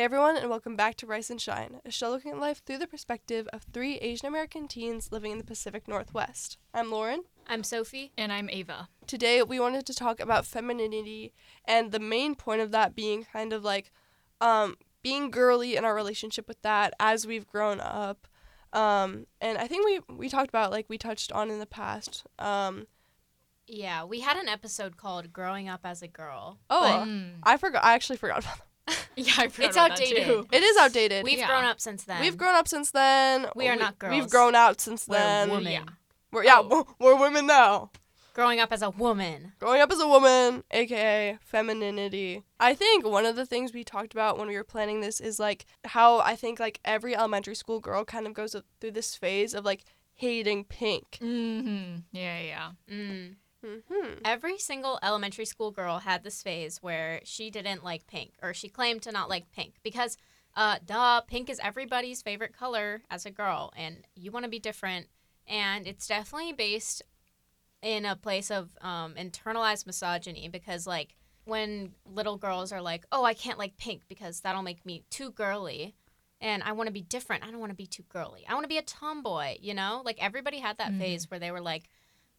Hey everyone, and welcome back to Rice and Shine, a show looking at life through the perspective of three Asian American teens living in the Pacific Northwest. I'm Lauren. I'm Sophie. And I'm Ava. Today we wanted to talk about femininity, and the main point of that being kind of like um, being girly in our relationship with that as we've grown up. Um, and I think we we talked about like we touched on in the past. Um, Yeah, we had an episode called "Growing Up as a Girl." oh, Mm. I forgot. I actually forgot about that. Yeah, I forgot It's about that outdated. too. It is outdated. We've Yeah. grown up since then. We've grown up since then. We are not girls. We've girls. grown out since We're then. women. Yeah. We're yeah, Oh. we're women now. Growing up as a woman. Growing up as a woman, aka femininity. I think one of the things we talked about when we were planning this is like how I think like every elementary school girl kind of goes through this phase of like hating pink. Mm-hmm. Yeah, yeah. Mm. Hmm Every single elementary school girl had this phase where she didn't like pink, or she claimed to not like pink because, uh, duh, pink is everybody's favorite color as a girl, and you want to be different. And it's definitely based in a place of um, internalized misogyny because, like, when little girls are like, "Oh, I can't like pink because that'll make me too girly," and I want to be different. I don't want to be too girly. I want to be a tomboy. You know, like everybody had that Mhm. phase where they were like,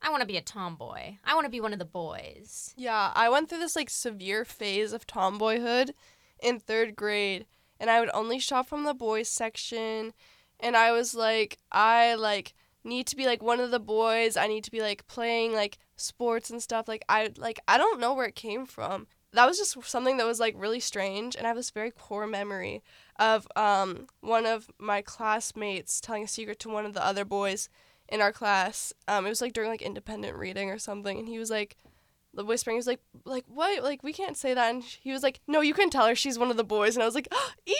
"I want to be a tomboy. I want to be one of the boys." Yeah, I went through this like severe phase of tomboyhood in third grade, and I would only shop from the boys section, and I was like, I like need to be like one of the boys. I need to be like playing like sports and stuff. Like I like I don't know where it came from. That was just something that was like really strange, and I have this very core memory of um one of my classmates telling a secret to one of the other boys in our class. Um, it was like during like independent reading or something, and he was like the whispering he was like like what like we can't say that and he was like no you can tell her she's one of the boys and i was like Eve!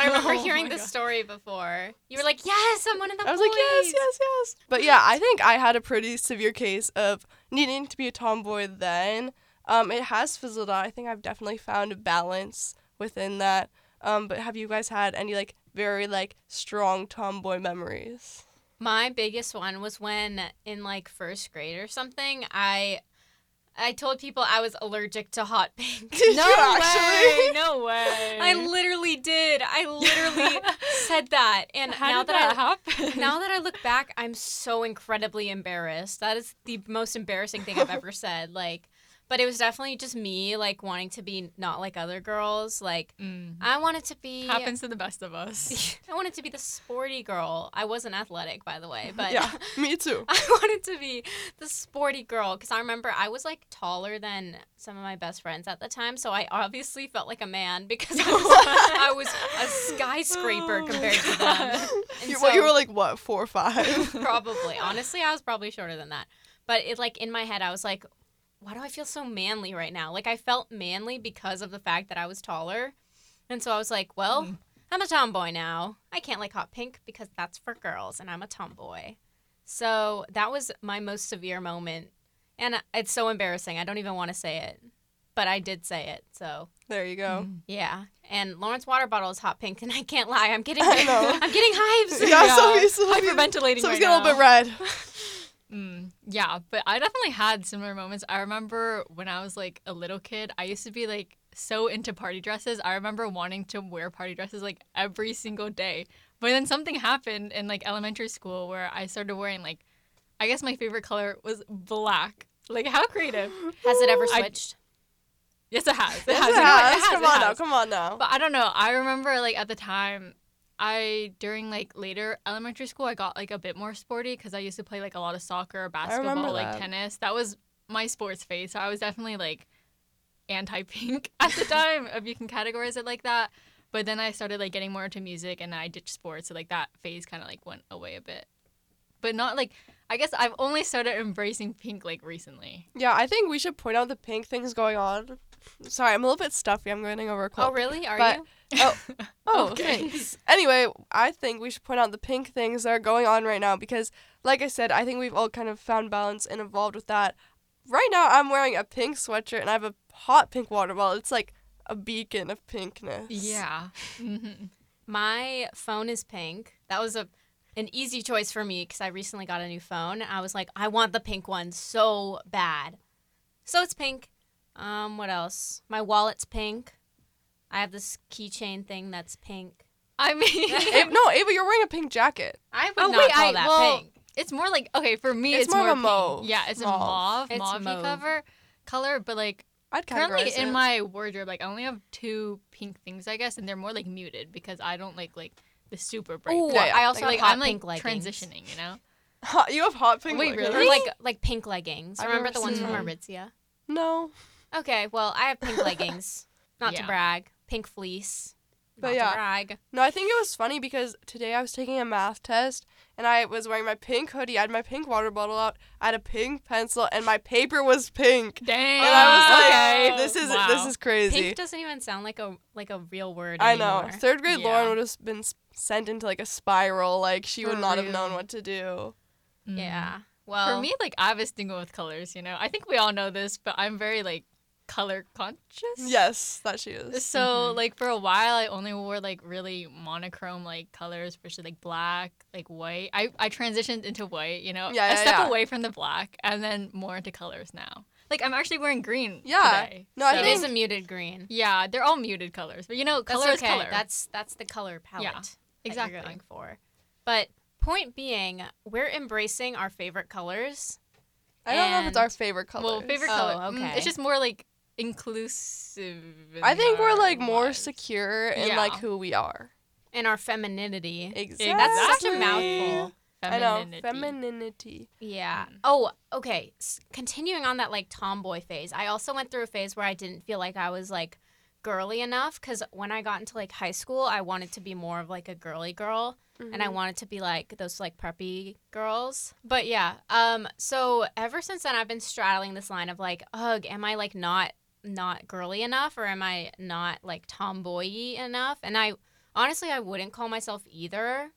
I remember Oh hearing this God. story before. You were like, "Yes, I'm one of the i was boys." like yes yes yes but yeah i think i had a pretty severe case of needing to be a tomboy then um it has fizzled out i think i've definitely found a balance within that um but have you guys had any like very like strong tomboy memories My biggest one was when in like first grade or something, I I told people I was allergic to hot pink. No way. No way. I literally did. I literally said that. And How now that, that, I happen? now that I look back, I'm so incredibly embarrassed. That is the most embarrassing thing I've ever said. Like but it was definitely just me like wanting to be not like other girls. Like Mm. I wanted to be happens to the best of us. I wanted to be the sporty girl. I wasn't athletic, by the way, but yeah me too I wanted to be the sporty girl because I remember I was like taller than some of my best friends at the time, so I obviously felt like a man because I was, I was a skyscraper Oh compared to them. And you, what, you were like what four or five probably. Honestly, I was probably shorter than that. But it like in my head, I was like, why do I feel so manly right now? Like I felt manly because of the fact that I was taller, and so I was like, well. Mm. I'm a tomboy now. I can't like hot pink because that's for girls and I'm a tomboy. So that was my most severe moment. And it's so embarrassing. I don't even want to say it. But I did say it. So there you go Mm. yeah. And Lauren's water bottle is hot pink and I can't lie. I'm getting I know. I'm getting hives. yeah, Yeah. Sophie, Sophie, Hyperventilating Sophie's right getting a little bit red Mm, yeah, but I definitely had similar moments. I remember when I was like a little kid, I used to be like so into party dresses. I remember wanting to wear party dresses like every single day. But then something happened in like elementary school where I started wearing like I guess my favorite color was black. Like how creative. Has it ever I- switched? Yes, it has. It Yes, has. it You know what? has. It has, Come it on now, come on now. But I don't know. I remember like at the time, I during like later elementary school, I got like a bit more sporty because I used to play like a lot of soccer, basketball, like tennis. That was my sports phase. So I was definitely like anti-pink at the time, if you can categorize it like that. But then I started like getting more into music, and I ditched sports. So like that phase kind of like went away a bit. But not like I guess I've only started embracing pink like recently. Yeah, I think we should point out the pink things going on. Sorry, I'm a little bit stuffy. I'm getting over a cold. Oh really? Are But- you? Oh, oh, Okay. thanks. Anyway, I think we should point out the pink things that are going on right now because, like I said, I think we've all kind of found balance and evolved with that. Right now, I'm wearing a pink sweatshirt and I have a hot pink water bottle. It's like a beacon of pinkness. Yeah. Mhm. My phone is pink. That was a an easy choice for me because I recently got a new phone. I was like, I want the pink one so bad. So it's pink. Um, what else? My wallet's pink. I have this keychain thing that's pink. I mean, Ava, no, Ava, you're wearing a pink jacket. I would oh not wait, call I that well, pink. it's more like okay for me. It's It's, more of a pink. mauve. Yeah, it's Mauve. a mauve, It's mauve mauve. cover color, but like I'd currently categorize in it. my wardrobe, like I only have two pink things, I guess, and they're more like muted because I don't like like the super bright. Ooh. Yeah, yeah. I also like have hot I'm like pink leggings. transitioning, you know. Hot- you have hot pink. Wait, leggings? really? Or like like pink leggings. I've Remember the ones from. Aritzia? No, Okay, well, I have pink leggings. Not to brag. Pink fleece. But Not yeah. to brag. no. I think it was funny because today I was taking a math test and I was wearing my pink hoodie. I had my pink water bottle out. I had a pink pencil and my paper was pink. Dang. And I was like, okay. "This is Wow. this is crazy." Pink doesn't even sound like a like a real word I know. Third grade Yeah. Lauren would have been sent into like a spiral. Like she would For not have known what to do. Mm. Yeah. Well, For me, like I have a stigma with colors. You know, I think we all know this, but I'm very like color conscious. Yes, that she is. So Mhm. like for a while, I only wore like really monochrome like colors, especially like black, like white. I I transitioned into white. You know, Yeah, I yeah, step yeah. away from the black and then more into colors now. Like I'm actually wearing green. Yeah. Today, No, I it so- is a muted green. Yeah, they're all muted colors, but you know, That's color is okay. color. That's that's the color palette that exactly. you're going for. But point being, we're embracing our favorite colors. I don't know if it's our favorite color. well, favorite Oh, color. mm, okay. It's just more like inclusive. I think we're our like more lives. secure in Yeah. like who we are. And our femininity. Exactly. That's such a mouthful. I know Femininity. femininity. Yeah. Mm. Oh, okay. S- continuing on that like tomboy phase, I also went through a phase where I didn't feel like I was like girly enough because when I got into like high school, I wanted to be more of like a girly girl, and I Mhm. wanted to be like those like preppy girls. But yeah, um, so ever since then, I've been straddling this line of like, ugh, am I like not not girly enough, or am I not like tomboy enough? And I honestly, I wouldn't call myself either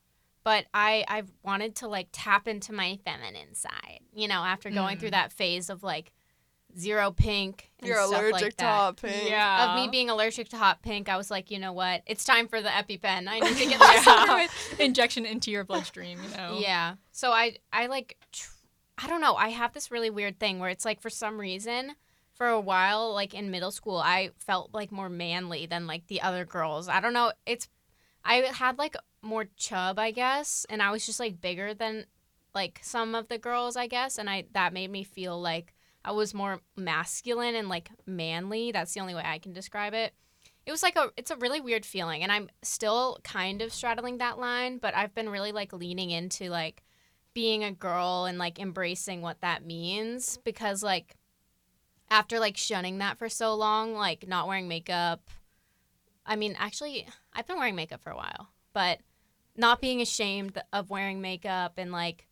but I I've wanted to like tap into my feminine side, you know, after going through Mm. that phase of like zero pink. And You're allergic like to hot pink. Yeah. Of me being allergic to hot pink, I was like, you know what? It's time for the EpiPen. I need to get this Yeah. injection into your bloodstream. You know. Yeah. So I I like tr- I don't know. I have this really weird thing where it's like for some reason for a while like in middle school I felt like more manly than like the other girls. I don't know. It's I had like more chub, I guess, and I was just like bigger than like some of the girls, I guess, and I that made me feel like I was more masculine and like manly. That's the only way I can describe it. It was like a it's a really weird feeling and I'm still kind of straddling that line, but I've been really like leaning into like being a girl and like embracing what that means because like after like shunning that for so long, like not wearing makeup. I mean, actually, I've been wearing makeup for a while, but not being ashamed of wearing makeup and like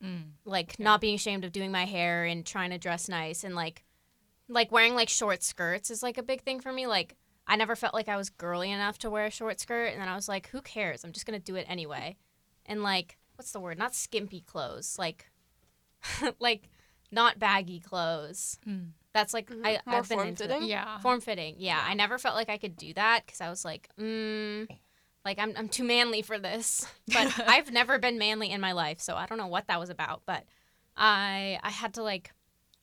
Mm. like Yeah. not being ashamed of doing my hair and trying to dress nice and like like wearing like short skirts is like a big thing for me like i never felt like i was girly enough to wear a short skirt and then i was like who cares i'm just gonna do it anyway and like what's the word not skimpy clothes like like not baggy clothes Mm. That's like Mhm. I, More i've been into form-fitting? Yeah. form fitting yeah i never felt like i could do that because i was like mm like I'm, I'm too manly for this but i've never been manly in my life so i don't know what that was about but i i had to like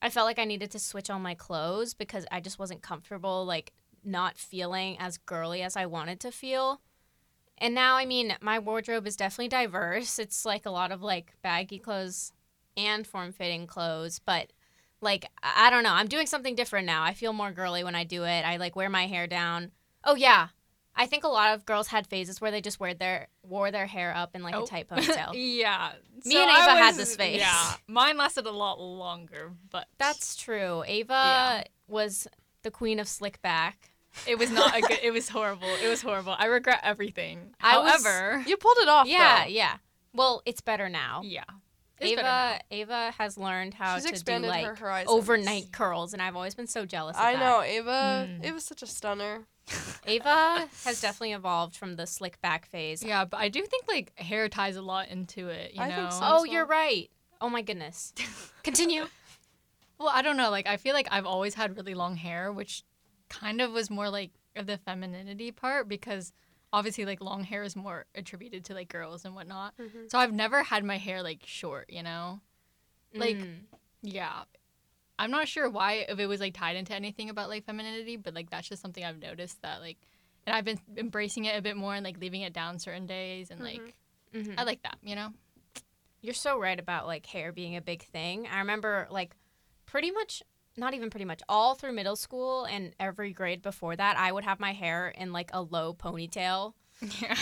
i felt like i needed to switch all my clothes because i just wasn't comfortable like not feeling as girly as i wanted to feel and now i mean my wardrobe is definitely diverse it's like a lot of like baggy clothes and form fitting clothes but like I don't know. I'm doing something different now. I feel more girly when I do it. I like wear my hair down. Oh yeah. I think a lot of girls had phases where they just wear their wore their hair up in like Oh. a tight ponytail. yeah. Me So and Ava had was- this phase. Yeah. Mine lasted a lot longer, but That's true. Ava Yeah. was the queen of slick back. it was not a good. It was horrible. It was horrible. I regret everything. I was- However, You pulled it off. Yeah, though. yeah. Well, it's better now. yeah. It's Ava Ava has learned how She's to do like her overnight curls, and I've always been so jealous. Of I that. know Ava. Mm. It was such a stunner. Ava has definitely evolved from the slick back phase. Yeah, but I do think like hair ties a lot into it. You I know. think so. Oh, as you're right. Oh my goodness. Continue. Well, I don't know. Like, I feel like I've always had really long hair, which kind of was more like of the femininity part because obviously, like, long hair is more attributed to like girls and whatnot. Mhm. So I've never had my hair like short, you know? Like- Mm. Yeah. I'm not sure why, if it was like tied into anything about like femininity, but like that's just something I've noticed that like and I've been embracing it a bit more and like leaving it down certain days and like Mhm. I like that, you know. You're so right about like hair being a big thing. I remember like pretty much not even pretty much all through middle school and every grade before that, I would have my hair in like a low ponytail. Yeah.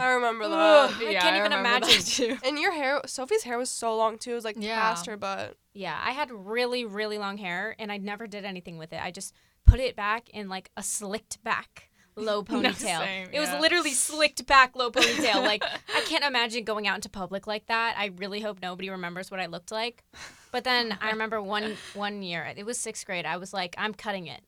I remember that. I Yeah, can't even remember that imagine. too. And your hair, Sophie's hair was so long too. It was like Yeah. past her butt. Yeah, I had really, really long hair and I never did anything with it. I just put it back in like a slicked back low ponytail. same, it was yeah. literally slicked back low ponytail. like I can't imagine going out into public like that. I really hope nobody remembers what I looked like. But then I remember one one year, it was sixth grade. I was like, I'm cutting it.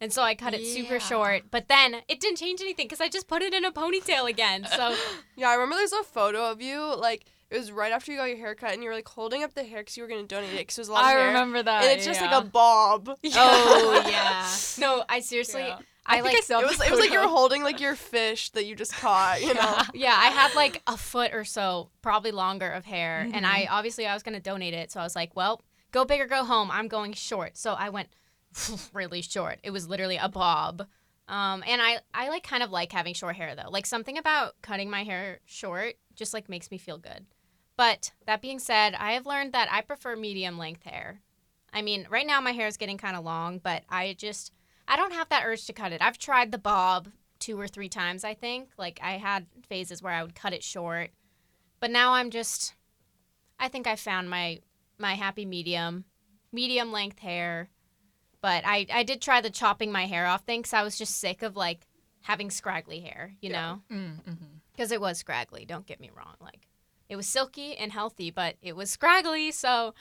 And so I cut it super short, but then it didn't change anything because I just put it in a ponytail again. So Yeah, I remember there's a photo of you like it was right after you got your hair cut and you were like holding up the hair because you were gonna donate it because it was a lot I of hair. remember that. and it's just yeah. like a bob. oh yeah, no, I seriously, Yeah. I, I, think like I saw It was it was like you were holding like your fish that you just caught. You know. yeah, I had like a foot or so, probably longer of hair, and Mm-hmm. I obviously I was gonna donate it, so I was like, well, go big or go home. I'm going short, so I went really short. It was literally a bob. Um, and I, I like kind of like having short hair though. Like something about cutting my hair short just like makes me feel good. But that being said, I have learned that I prefer medium length hair. I mean, right now my hair is getting kind of long, but I just I don't have that urge to cut it. I've tried the bob two or three times, I think. Like I had phases where I would cut it short. But now I'm just I think I found my my happy medium, medium length hair. But I I did try the chopping my hair off thing cuz I was just sick of like having scraggly hair, you Yeah. know? Mm, mhm. Because it was scraggly, don't get me wrong. Like it was silky and healthy, but it was scraggly, so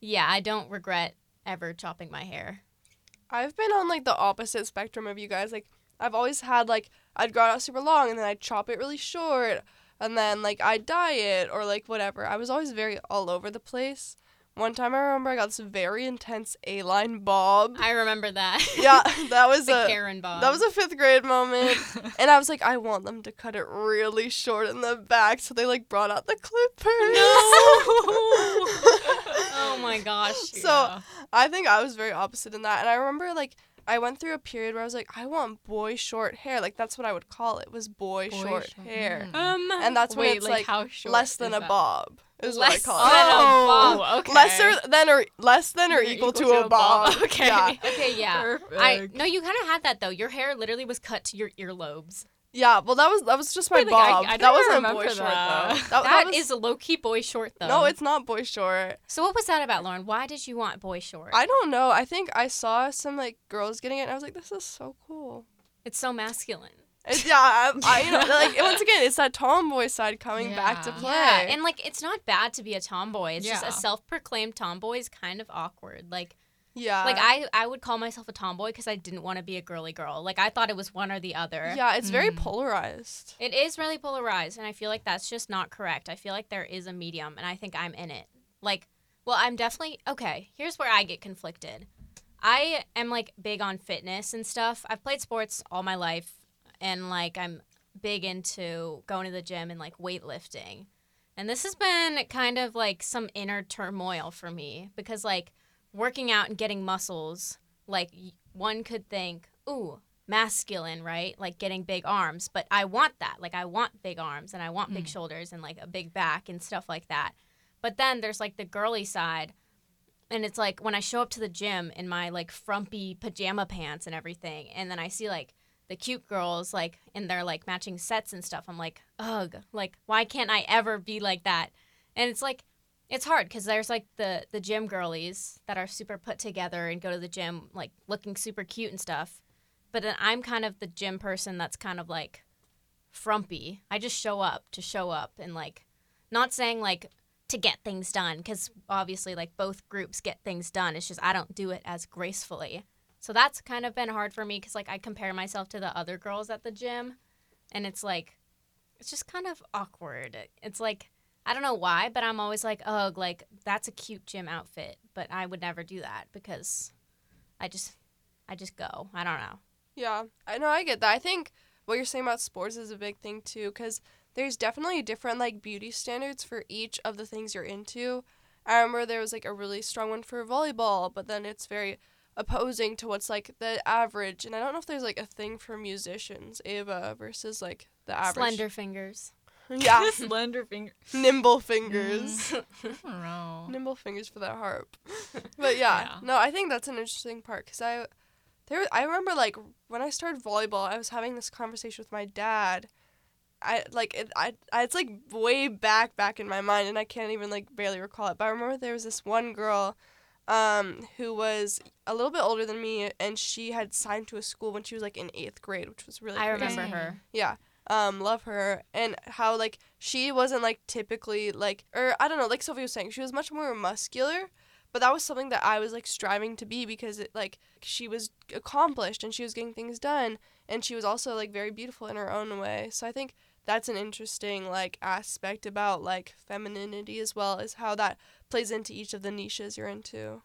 yeah, I don't regret ever chopping my hair. I've been on like the opposite spectrum of you guys. Like I've always had like I'd grow it out super long and then I'd chop it really short and then like I'd dye it or like whatever. I was always very all over the place. One time I remember I got this very intense A line bob. I remember that. yeah, that was the a Karen bob. that was a fifth grade moment. And I was like, I want them to cut it really short in the back, so they like brought out the clippers. oh my gosh. So Yeah. I think I was very opposite in that. And I remember like I went through a period where I was like, I want boy short hair. Like that's what I would call it was boy, Boy short, short- hair. mm. Um And that's when it's like, like, how short less than a that? bob. Is Less what I call than it. a bob. Oh, okay. Lesser than or less than or Or equal, to, a bob. Okay. Yeah. Okay, yeah. Perfect. I no, you kind of had that though. Your hair literally was cut to your earlobes. Yeah, well that was that was just my Wait, like, I- bob. I that don't wasn't remember boy short that. though. That, that was, is a low key boy short though. No, it's not boy short. So what was that about, Lauren? Why did you want boy short? I don't know. I think I saw some like girls getting it and I was like, this is so cool. it's so masculine. It's, yeah, I, I you know like once again, it's that tomboy side coming back to play. Yeah, and like it's not bad to be a tomboy. It's just a self-proclaimed tomboy is kind of awkward. Like yeah, like I I would call myself a tomboy because I didn't want to be a girly girl. Like I thought it was one or the other. yeah, it's very Mm. polarized. It is really polarized, and I feel like that's just not correct. I feel like there is a medium, and I think I'm in it. Like, well, I'm definitely okay. Here's where I get conflicted. I am like big on fitness and stuff. I've played sports all my life, and like I'm big into going to the gym and like weightlifting. And this has been kind of like some inner turmoil for me because like working out and getting muscles, like one could think, ooh, masculine, right? Like getting big arms, but I want that. Like I want big arms and I want big Mm. shoulders and like a big back and stuff like that. But then there's like the girly side. And it's like when I show up to the gym in my like frumpy pajama pants and everything, and then I see like the cute girls like in their like matching sets and stuff. I'm like, ugh, like why can't I ever be like that? And it's like it's hard because there's like the the gym girlies that are super put together and go to the gym like looking super cute and stuff. But then I'm kind of the gym person that's kind of like frumpy. I just show up to show up and like not saying like to get things done because obviously like both groups get things done. It's just I don't do it as gracefully. So that's kind of been hard for me because like I compare myself to the other girls at the gym, and it's like it's just kind of awkward. It's like I don't know why, but I'm always like, ugh, like that's a cute gym outfit, but I would never do that because I just I just go. I don't know. Yeah, I know. I get that. I think what you're saying about sports is a big thing too, because there's definitely different like beauty standards for each of the things you're into. I remember there was like a really strong one for volleyball, but then it's very opposing to what's like the average. And I don't know if there's like a thing for musicians, Ava versus like the average. Slender fingers. Yeah. Slender fingers. Nimble fingers. I. Nimble fingers for that harp. But yeah, Yeah. no, I think that's an interesting part because I, there, I remember like when I started volleyball, I was having this conversation with my dad. I like it. I, I it's like way back back in my mind, and I can't even like barely recall it. But I remember there was this one girl, um, who was a little bit older than me, and she had signed to a school when she was like in eighth grade, which was really. I crazy. remember her. Yeah. Um, love her and how like she wasn't like typically like or I don't know, like Sophie was saying, she was much more muscular, but that was something that I was like striving to be because it like she was accomplished and she was getting things done and she was also like very beautiful in her own way. So I think that's an interesting like aspect about like femininity as well as how that plays into each of the niches you're into.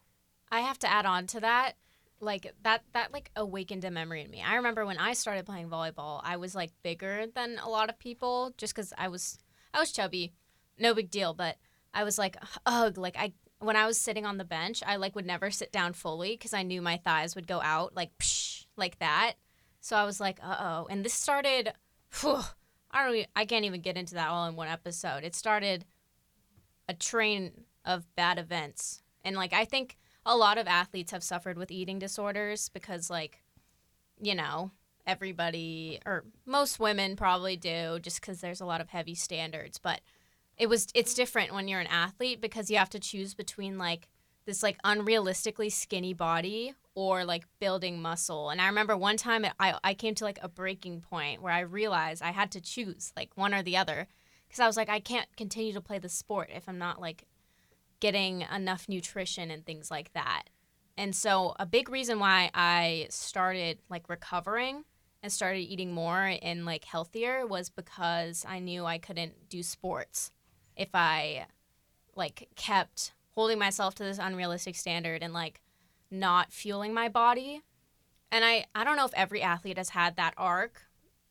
I have to add on to that. Like that that like awakened a memory in me. I remember when I started playing volleyball, I was like bigger than a lot of people just cuz I was I was chubby. No big deal, but I was like ugh, like I when I was sitting on the bench, I like would never sit down fully cuz I knew my thighs would go out like psh, like that. So I was like, "Uh-oh." And this started whew, I don't I can't even get into that all in one episode. It started a train of bad events. And like I think a lot of athletes have suffered with eating disorders because like you know everybody or most women probably do just because there's a lot of heavy standards. But it was it's different when you're an athlete because you have to choose between like this like unrealistically skinny body or like building muscle. And i remember one time I, I came to like a breaking point where i realized i had to choose like one or the other because i was like i can't continue to play the sport if i'm not like getting enough nutrition and things like that. And so a big reason why I started like recovering and started eating more and like healthier was because I knew I couldn't do sports if I like kept holding myself to this unrealistic standard and like not fueling my body. And I I don't know if every athlete has had that arc.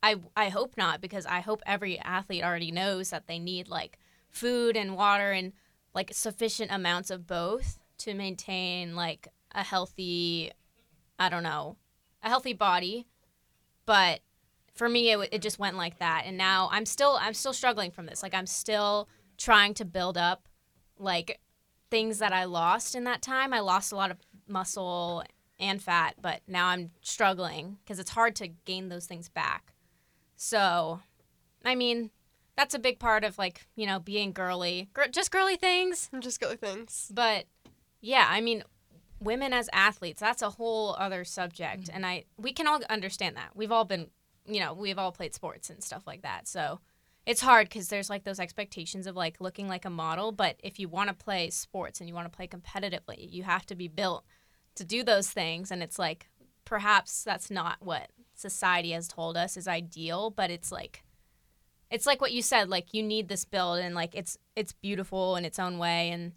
I I hope not because I hope every athlete already knows that they need like food and water and like sufficient amounts of both to maintain like a healthy i don't know a healthy body. But for me it, it just went like that. And now i'm still i'm still struggling from this. Like i'm still trying to build up like things that i lost in that time. I lost a lot of muscle and fat but now i'm struggling because it's hard to gain those things back. So i mean that's a big part of like you know being girly. Gir- just girly things. Just girly things. but yeah i mean women as athletes that's a whole other subject. Mm-hmm. and i we can all understand that. We've all been you know we've all played sports and stuff like that. So it's hard because there's like those expectations of like looking like a model. But if you want to play sports and you want to play competitively you have to be built to do those things. And it's like perhaps that's not what society has told us is ideal but it's like it's like what you said like you need this build and like it's it's beautiful in its own way and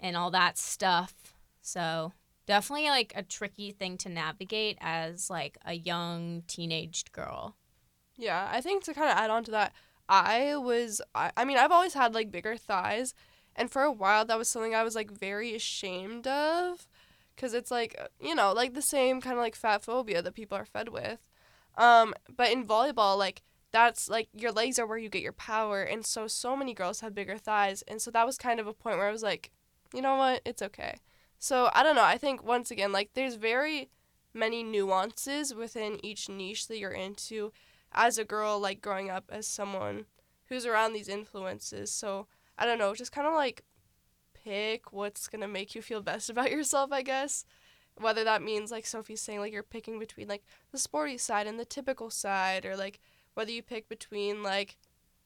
and all that stuff so definitely like a tricky thing to navigate as like a young teenaged girl Yeah, I think to kind of add on to that, I was, I, I mean, I've always had like bigger thighs, and for a while that was something I was like very ashamed of, because it's like, you know, like the same kind of like fat phobia that people are fed with. Um, but in volleyball, like, that's like your legs are where you get your power, and so, so many girls have bigger thighs, and so that was kind of a point where I was like, you know what, it's okay. So I don't know, I think once again, like, there's very many nuances within each niche that you're into as a girl like growing up as someone who's around these influences. So i don't know just kind of like pick what's gonna make you feel best about yourself i guess. Whether that means like sophie's saying like you're picking between like the sporty side and the typical side or like whether you pick between like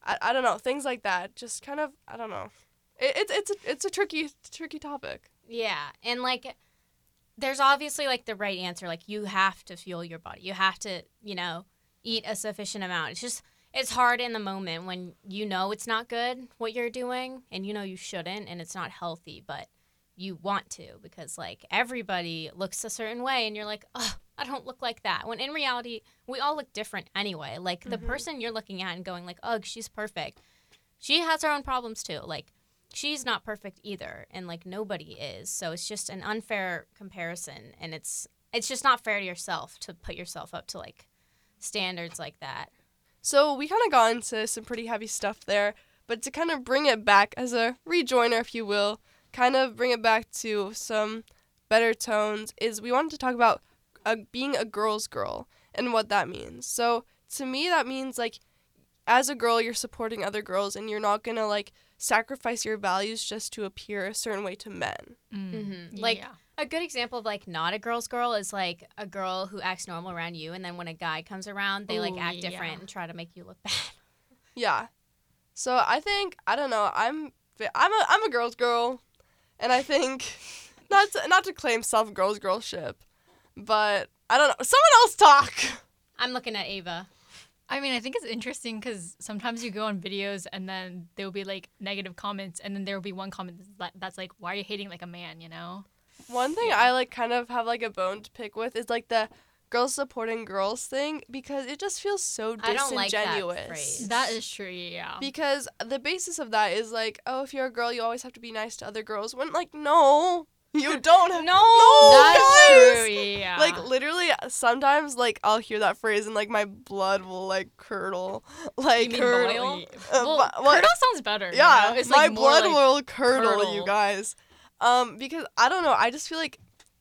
i, I don't know things like that just kind of i don't know it, it's it's a, it's a tricky tricky topic Yeah, and like there's obviously like the right answer. Like you have to fuel your body. You have to, you know, eat a sufficient amount. It's just it's hard in the moment when you know it's not good what you're doing and you know you shouldn't and it's not healthy, but you want to because like everybody looks a certain way and you're like, "Oh, I don't look like that." When in reality, we all look different anyway. Like the Mhm. person you're looking at and going like, "Ugh, she's perfect." She has her own problems too. Like she's not perfect either and like nobody is so it's just an unfair comparison and it's it's just not fair to yourself to put yourself up to like standards like that. So we kind of got into some pretty heavy stuff there, but to kind of bring it back as a rejoiner, if you will, kind of bring it back to some better tones, is we wanted to talk about uh, being a girl's girl and what that means. So to me, that means like as a girl, you're supporting other girls and you're not gonna like sacrifice your values just to appear a certain way to men. Mhm. Like yeah. a good example of like not a girl's girl is like a girl who acts normal around you, and then when a guy comes around, they like act yeah. different and try to make you look bad. Yeah. So I think I don't know. I'm I'm a I'm a girl's girl, and I think not to, not to claim self girl's girlship, but I don't know. Someone else talk. I'm looking at Ava. I mean, I think it's interesting because sometimes you go on videos and then there will be like negative comments, and then there will be one comment that's like, "Why are you hating like a man?" You know? One thing I like kind of have like a bone to pick with is like the girls supporting girls thing because it just feels so I don't like that disingenuous. phrase. That is true. Yeah. Because the basis of that is like, oh, if you're a girl, you always have to be nice to other girls. When like, no, you don't. No, no, That's guys! true. Yeah. Like literally, sometimes like I'll hear that phrase and like my blood will like curdle. Like curdle. Uh, well, but- what- curdle sounds better. you yeah, know? it's my like blood like, will curdle, you guys. Um, because I don't know. I just feel like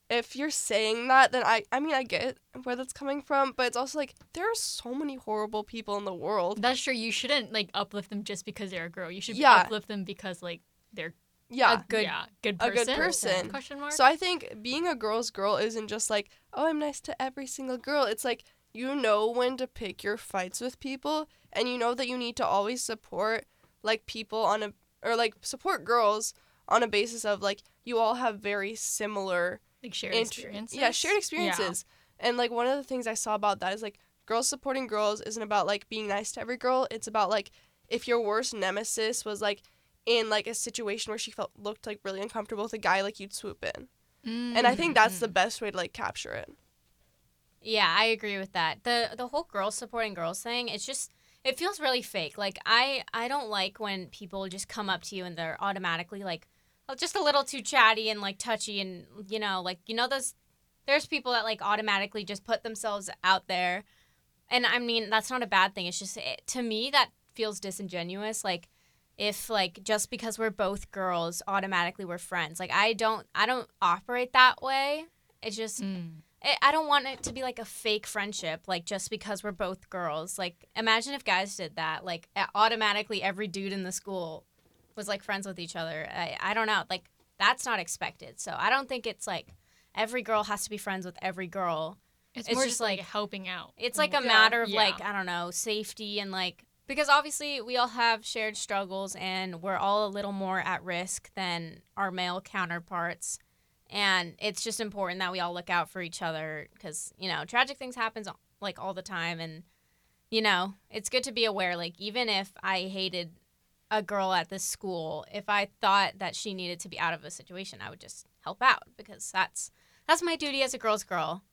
if you're saying that, then I I mean I get where that's coming from, but it's also like there are so many horrible people in the world. That's true. You shouldn't like uplift them just because they're a girl. You should Yeah. uplift them because like they're Yeah. a good yeah, good a good person. Question mark. So I think being a girl's girl isn't just like, oh, I'm nice to every single girl. It's like you know when to pick your fights with people and you know that you need to always support like people on a or like support girls on a basis of like you all have very similar like shared int- experiences. Yeah, shared experiences. And like one of the things I saw about that is like girls supporting girls isn't about like being nice to every girl. It's about like if your worst nemesis was like in like a situation where she felt looked like really uncomfortable with a guy, like you'd swoop in. And I think that's the Mm. best way to like capture it. Yeah, I agree with that. The the whole girls supporting girls thing, it's just it feels really fake. Like I I don't like when people just come up to you and they're automatically like oh, just a little too chatty and like touchy and you know, like you know those there's people that like automatically just put themselves out there. And I mean, that's not a bad thing. It's just it, to me that feels disingenuous like if like just because we're both girls automatically we're friends. Like I don't I don't operate that way. It's just Mm. I I don't want it to be like a fake friendship, like just because we're both girls. Like, imagine if guys did that. Like, automatically every dude in the school was like friends with each other. I, I don't know. Like, that's not expected. So, I don't think it's like every girl has to be friends with every girl. It's, It's more just just like, like- helping out. It's like a Yeah. matter of Yeah. like, I don't know, safety and like, because obviously we all have shared struggles and we're all a little more at risk than our male counterparts. And it's just important that we all look out for each other because, you know, tragic things happen like all the time. And, you know, it's good to be aware. Like, even if I hated a girl at this school, if I thought that she needed to be out of a situation, I would just help out because that's that's my duty as a girl's girl.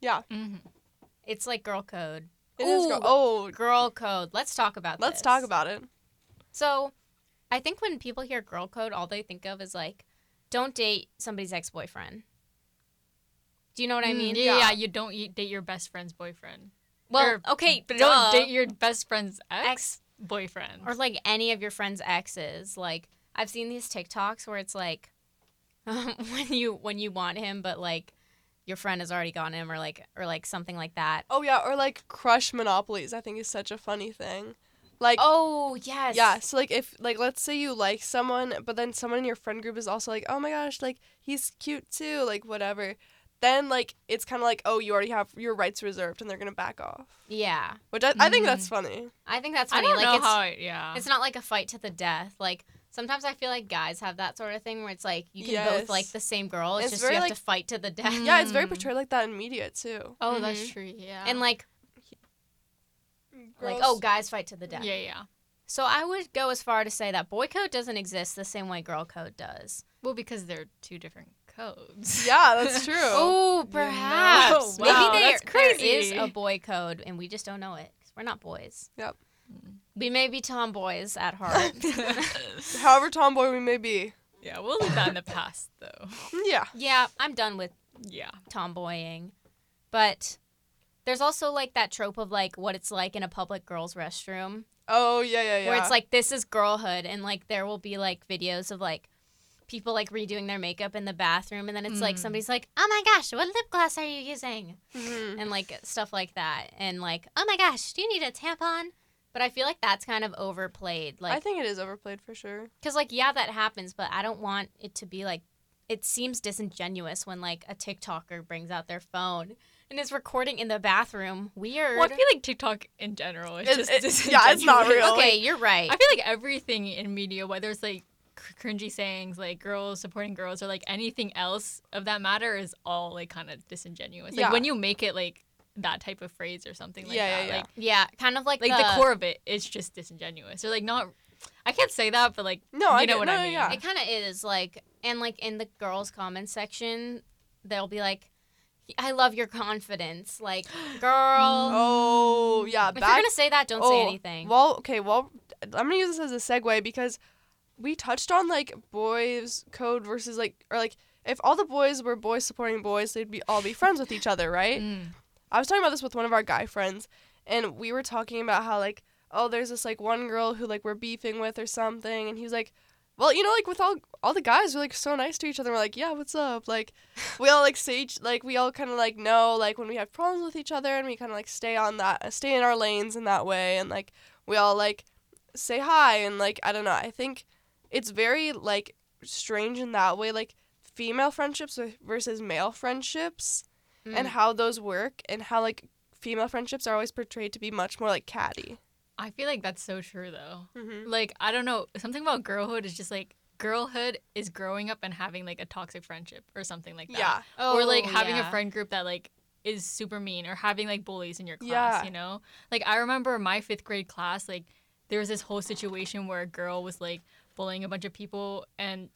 Yeah. Mhm. It's like girl code. It is Ooh, girl. Oh, Girl code. Let's talk about that. let's this. talk about it. So, I think when people hear girl code, all they think of is like, don't date somebody's ex boyfriend. Do you know what I Mm, mean? yeah, Yeah. yeah, you don't eat, date your best friend's boyfriend. Well, Or okay, But don't date your best friend's ex, ex boyfriend. or like any of your friends' exes. Like I've seen these TikToks where it's like, when you when you want him, but like your friend has already got him, or like or like something like that. Oh yeah, or like crush monopolies. I think is such a funny thing. Like Oh yes. yeah, so like if like let's say you like someone, but then someone in your friend group is also like, oh my gosh, like he's cute too, like whatever. Then like it's kind of like, oh, you already have your rights reserved, and they're gonna back off. Yeah, Which I, I think that's mm-hmm. funny. I think that's funny. I funny. don't like know it's how. It, yeah. it's not like a fight to the death. Like sometimes I feel like guys have that sort of thing where it's like you can Yes. both like the same girl. It's, It's just very, you have like- to fight to the death. Yeah, it's very Mm. portrayed like that in media too. oh, Mhm. that's true. Yeah. And like like oh guys fight to the death. yeah, yeah. So I would go as far to say that boy code doesn't exist the same way girl code does. Well, because they're two different codes. Yeah, that's true. Oh, perhaps. Wow, Maybe there, that's crazy. is a boy code and we just don't know it because we're not boys. Yep. We may be tomboys at heart. However tomboy we may be. yeah, we'll leave that in the past though. Yeah. yeah, I'm done with Yeah. tomboying. But there's also like that trope of like what it's like in a public girls' restroom Oh yeah, yeah, yeah. where it's like this is girlhood and like there will be like videos of like people like redoing their makeup in the bathroom and then it's like Mm. somebody's like oh my gosh what lip gloss are you using Mhm. and like stuff like that and like oh my gosh do you need a tampon but i feel like that's kind of overplayed Like I think it is overplayed for sure. because like yeah that happens but i don't want it to be like it seems disingenuous when like a tiktoker brings out their phone and is recording in the bathroom weird Well, I feel like TikTok in general is It- just it- yeah, it's not real. okay you're right I feel like everything in media, whether it's like cringy sayings like girls supporting girls or like anything else of that matter, is all like kind of disingenuous. Like Yeah. when you make it like that type of phrase or something like Yeah, that, yeah, yeah. like yeah kind of like, like the, core of it is just disingenuous or like not. I can't say that, but like No, you I know get- what no, I mean. yeah. It kind of is like, and like in the girls' comment section, they'll be like, "I love your confidence," like, "Girl." Oh yeah, if you're gonna say that, don't oh, say anything. Well, okay, well, I'm gonna use this as a segue because we touched on like boys code versus like or like if all the boys were boys supporting boys, they'd be all be friends with each other, right? Mm. I was talking about this with one of our guy friends, and we were talking about how like oh, there's this like one girl who like we're beefing with or something, and he was like. Well, you know, like with all all the guys, we're like so nice to each other. We're like, yeah, what's up? Like, we all like say each, like we all kind of like know like when we have problems with each other, and we kind of like stay on that, uh, stay in our lanes in that way, and like we all like say hi and like I don't know. I think it's very like strange in that way, like female friendships versus male friendships and Mm. how those work and how like female friendships are always portrayed to be much more like catty. I feel like that's so true though. Mm-hmm. Like I don't know, something about girlhood is just like girlhood is growing up and having like a toxic friendship or something like that. Yeah. or like Oh, having yeah. a friend group that like is super mean or having like bullies in your class, Yeah. you know? Like I remember my 5th grade class like there was this whole situation where a girl was like bullying a bunch of people and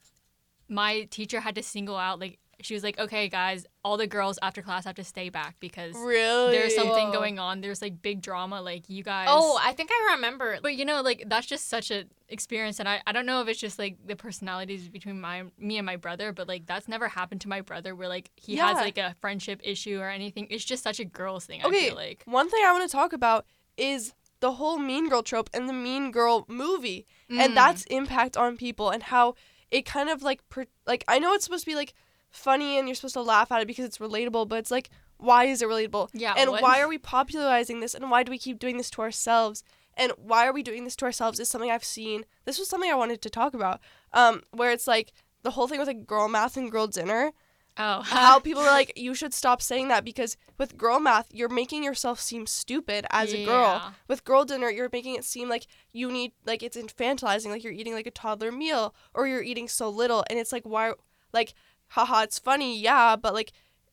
my teacher had to single out like she was like, "Okay, guys, all the girls after class have to stay back because Really? there's something Whoa. going on. There's like big drama like you guys Oh, I think I remember. but you know, like that's just such an experience, and I, I don't know if it's just like the personalities between my me and my brother, but like that's never happened to my brother where like he has like a friendship issue or anything. It's just such a girls thing. Okay, I feel like One thing I want to talk about is the whole Mean Girl trope and the Mean Girl movie and Mm. that's impact on people and how it kind of like per- like I know it's supposed to be like funny and you're supposed to laugh at it because it's relatable, but it's like why is it relatable? yeah. and what- why are we popularizing this and why do we keep doing this to ourselves? And why are we doing this to ourselves is something i've seen. This was something i wanted to talk about um where it's like the whole thing with like girl math and girl dinner. Oh. How people are like you should stop saying that because with girl math you're making yourself seem stupid as a girl. With girl dinner you're making it seem like you need like it's infantilizing like you're eating like a toddler meal or you're eating so little. And it's like why like haha it's funny yeah but like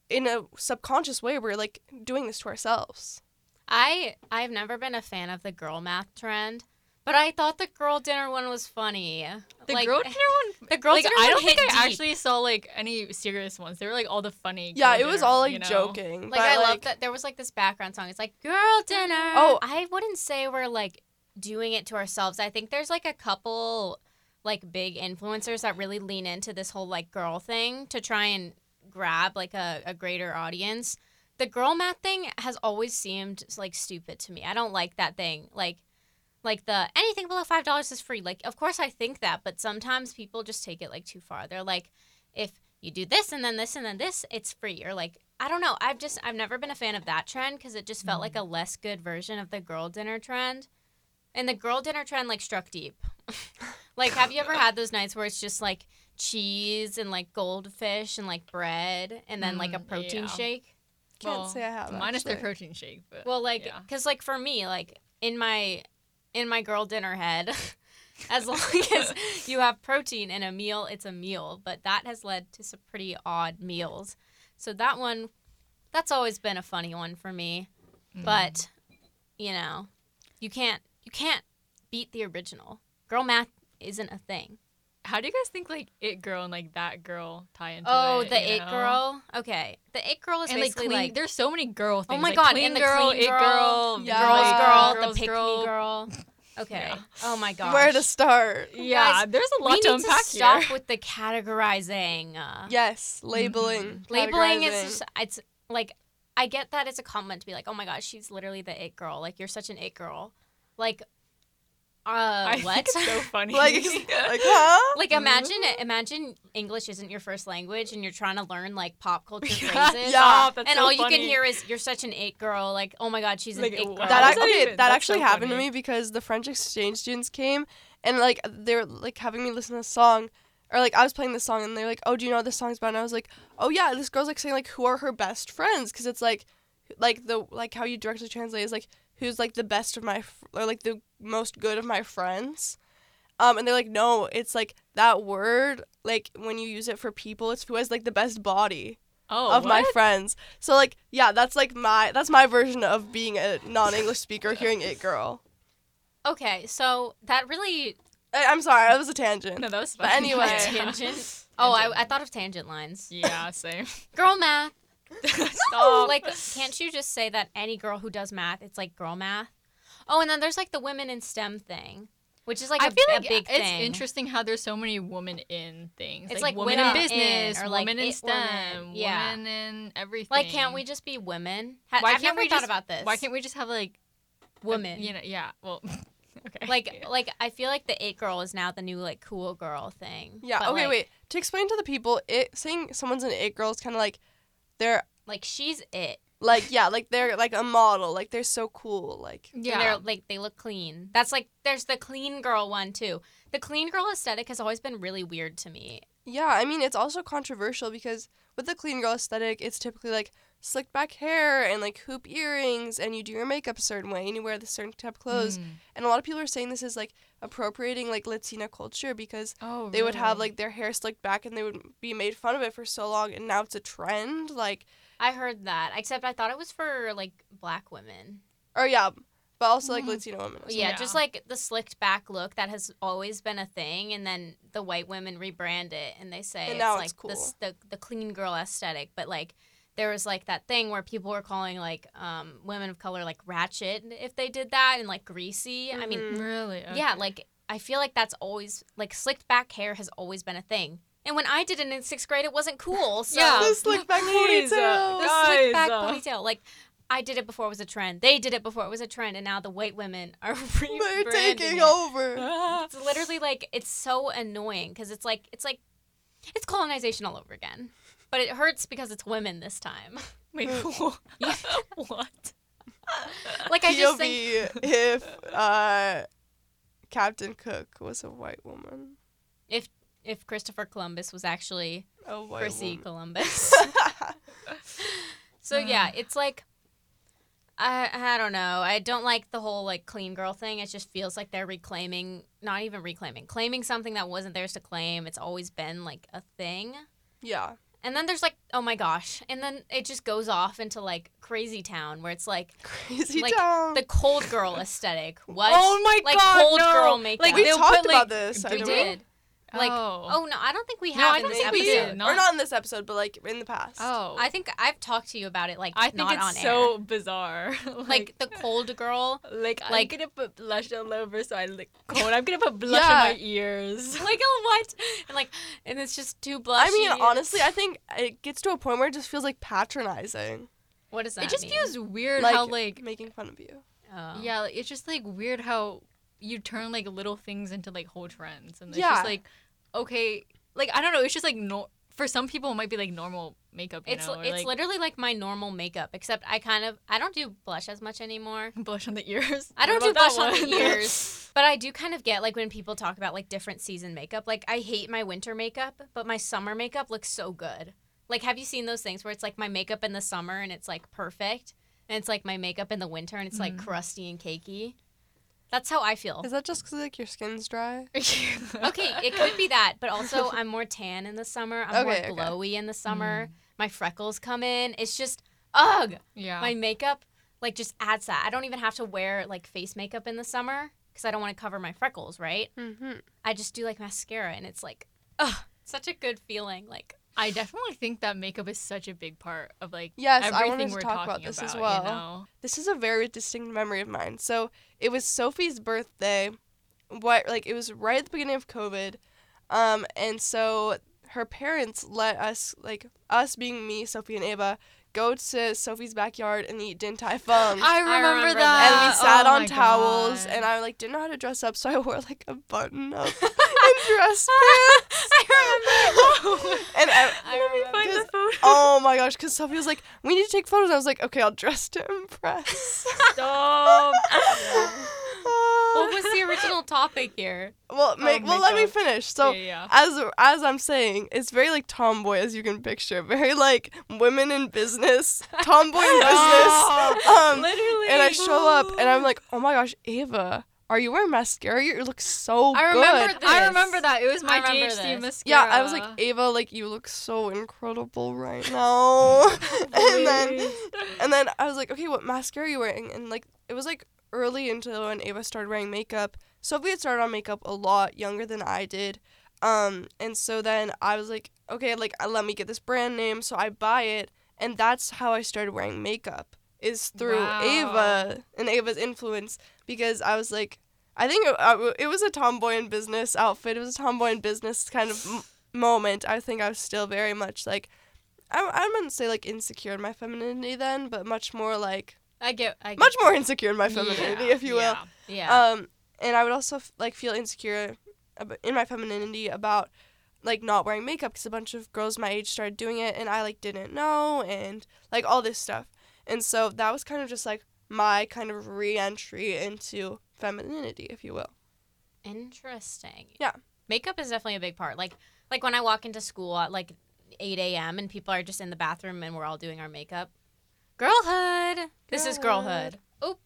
in a subconscious way we're like doing this to ourselves I I've never been a fan of the girl math trend, but I thought the girl dinner one was funny. the Like, girl dinner one. the girl like dinner I don't think I deep. actually saw like any serious ones. They were like all the funny. yeah it was dinner, all like you know? joking Like I love that there was like this background song. It's like girl dinner. Oh. I wouldn't say we're like doing it to ourselves. I think there's like a couple like big influencers that really lean into this whole like girl thing to try and grab like a, a greater audience. The girl math thing has always seemed like stupid to me. I don't like that thing. Like like the anything below five dollars is free. Like of course I think that, but sometimes people just take it like too far. They're like, if you do this and then this and then this, it's free. Or like I don't know. I've just I've never been a fan of that trend because it just felt mm. like a less good version of the girl dinner trend. And the girl dinner trend like struck deep. like have you ever had those nights where it's just like cheese and like goldfish and like bread and then like a Mm, protein yeah. shake? can't Well, say i have minus their actually. protein shake, but Well, like, yeah. cause like for me, like in my in my girl dinner head, as long as you have protein in a meal, it's a meal. But that has led to some pretty odd meals. So that one, that's always been a funny one for me. Mm. But you know, you can't you can't beat the original. Girl math isn't a thing. how do you guys think like it girl and like that girl tie into Oh, it? Oh, the it know? girl. Okay, the it girl is and like basically clean. like, there's so many girl things. Oh my like, God, clean and the girl, clean it girl, girl, Yeah. girls like, girl, girls the pick me girl. Okay. Yeah. Oh my gosh. Where to start? Yeah, Guys, there's a lot we to need unpack to stop here. with the categorizing. Uh, Yes, labeling. labeling is just, it's like I get that it's a compliment to be like, oh my gosh, she's literally the it girl. Like you're such an it girl. Like, uh, I what? think it's so funny. like, like, huh? like imagine imagine English isn't your first language and you're trying to learn like pop culture Yeah, phrases. Yeah. that's and so all you can hear is you're such an it girl. Like oh my god, she's an Like, it girl. that How that okay, that actually so happened to me because the French exchange students came and like they were like having me listen to a song. Or like I was playing this song and they're like, "Oh, do you know what this song's about?" And I was like, "Oh yeah, this girl's like saying like who are her best friends?" Because it's like, like the like how you directly translate is like who's like the best of my fr- or like the most good of my friends. Um, and they're like, no, it's like that word. Like when you use it for people, it's who has like the best body oh, of my friends. So like, yeah, that's like my that's my version of being a non-English speaker hearing it girl. okay, so that really I, I'm sorry, that was a tangent. No, that was But funny. anyway. tangent. Oh, I, I thought of tangent lines. yeah, same. Girl math. Stop. Like, can't you just say that any girl who does math, it's like girl math? Oh, and then there's like the women in STEM thing, which is like I a, feel like a big it's thing. interesting how there's so many women in things. It's like, like women in women in, business, or, like, women in STEM, women. Yeah. women in everything. Like, can't we just be women? Ha- Why I've can't never we thought just- about this. Why can't we just have like a- women? You know, yeah. Well, okay. like, like I feel like the it girl is now the new like cool girl thing. Yeah. But, okay, like, wait. To explain to the people, it saying someone's an it girl is kind of like they're Like she's it. like yeah, like they're like a model, like they're so cool, like yeah. they're like they look clean. That's like there's the clean girl one too. The clean girl aesthetic has always been really weird to me. Yeah, I mean it's also controversial because with the clean girl aesthetic, it's typically like slicked back hair and like hoop earrings, and you do your makeup a certain way, and you wear the certain type of clothes. Mm. And a lot of people are saying this is like appropriating like Latina culture because Oh, they would have like their hair slicked back and they would be made fun of it for so long, and now it's a trend. Like, I heard that, except I thought it was for like black women. or yeah, but also like Mm. Latino women. as Yeah, Yeah. just like the slicked back look that has always been a thing, and then the white women rebrand it and they say And it's now like it's the cool. the the clean girl aesthetic. But like there was like that thing where people were calling like um, women of color like ratchet if they did that and like greasy. I mean, Mhm. really. yeah, like I feel like that's always like slicked back hair has always been a thing. And when I did it in sixth grade, it wasn't cool. So Yeah. The slick back uh, ponytail. the slick back uh, ponytail. Like I did it before it was a trend. They did it before it was a trend, and now the white women are They're taking it. over. It's literally like it's so annoying because it's like it's like it's colonization all over again, but it hurts because it's women this time. Wait, what? like I just think if uh, Captain Cook was a white woman. if Christopher Columbus was actually A white Chrissy woman. Columbus. so yeah, it's like I I don't know. I don't like the whole like clean girl thing. It just feels like they're reclaiming, not even reclaiming, claiming something that wasn't theirs to claim. It's always been like a thing. yeah. And then there's like, oh my gosh. And then it just goes off into like crazy town where it's like Crazy Like, town. the cold girl aesthetic. What? Oh my like god, cold no. girl makeup. Like we talked put, about like, this. We did. Like, oh. oh no, I don't think we have No, have I in don't this think we episode. did. or not in this episode, but like in the past. Oh. I think I've talked to you about it like I think not it's on so air. bizarre. Like the cold girl. like, like I'm like- gonna put blush all over so I look cold. I'm gonna put blush Yeah. on my ears. Like a what? And like and it's just too blushy. I mean, honestly, I think it gets to a point where it just feels like patronizing. what does that It just mean? feels weird like, how like making fun of you. Oh. yeah, like, it's just like weird how you turn like little things into like whole trends, and it's Yeah. just like okay, like I don't know. It's just like no. For some people, it might be like normal makeup. You It's know, it's like, literally like my normal makeup, except I kind of I don't do blush as much anymore. blush on the ears. I don't do blush on the ears, but I do kind of get like when people talk about like different season makeup. Like I hate my winter makeup, but my summer makeup looks so good. Like have you seen those things where it's like my makeup in the summer and it's like perfect, and it's like my makeup in the winter and it's like Mhm. crusty and cakey? That's how I feel. Is that just because like your skin's dry? Okay, it could be that, but also I'm more tan in the summer. I'm Okay, okay. more glowy in the summer. My freckles come in. It's just ugh. yeah. My makeup like just adds that. I don't even have to wear like face makeup in the summer because I don't want to cover my freckles, right? Mm-hmm. I just do like mascara and it's like ugh, such a good feeling. Like I definitely think that makeup is such a big part of like Yes, I everything wanted to we're talk about this as about, well. You know? This is a very distinct memory of mine. So it was Sophie's birthday. What like it was right at the beginning of COVID, um, and so her parents let us like us being me, Sophie and Ava, go to Sophie's backyard and eat din tai fung. I remember, remember that. and we oh sat Oh on towels, God. and I like didn't know how to dress up, so I wore like a button up and dress pants. I remember. and I, I remember. Find the photo. oh my gosh, because Sophie was like, "We need to take photos." And I was like, "Okay, I'll dress to impress." Stop. What was the original topic here? well, make, well, let me finish. So, yeah, yeah. as as I'm saying, it's very like tomboy, as you can picture. Very like women in business, tomboy in business. Um, Literally. and I show up, and I'm like, "Oh my gosh, Ava, are you wearing mascara? You look so I good." remember I remember that. It was my I remember DHC this. mascara. Yeah, I was like, Ava, like you look so incredible right now. and then and then I was like, okay, what mascara are you wearing? And like it was like early into when Ava started wearing makeup. Sophie had started on makeup a lot younger than I did. Um, and so then I was like, okay, like uh, let me get this brand name. So I buy it, and that's how I started wearing makeup is through Wow. Ava and Ava's influence because I was like, I think it, uh, it was a tomboy in business outfit. It was a tomboy in business kind of m- moment. I think I was still very much like, I, I wouldn't say like insecure in my femininity then, but much more like I get. I get much more insecure in my femininity, Yeah, if you will. yeah. Yeah. Um, and I would also f- like feel insecure ab- in my femininity about like not wearing makeup because a bunch of girls my age started doing it, and I like didn't know, and like all this stuff. And so that was kind of just like my kind of re-entry into femininity, if you will. Interesting. Yeah. Makeup is definitely a big part. Like like when I walk into school at like 8 a.m. and people are just in the bathroom and we're all doing our makeup. Girlhood. This is girlhood. Oop.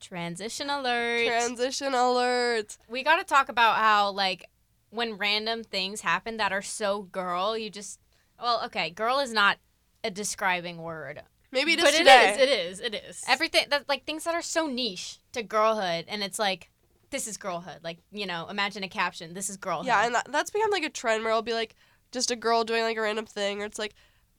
Transition alert. Transition alert. we got to talk about how like when random things happen that are so girl, you just well, okay, girl is not a describing word. Maybe it is But it today. is. It is. It is. Everything that like things that are so niche to girlhood and it's like this is girlhood. Like, you know, imagine a caption, this is girlhood. Yeah, and that, that's become like a trend where I'll be like just a girl doing like a random thing, or it's like,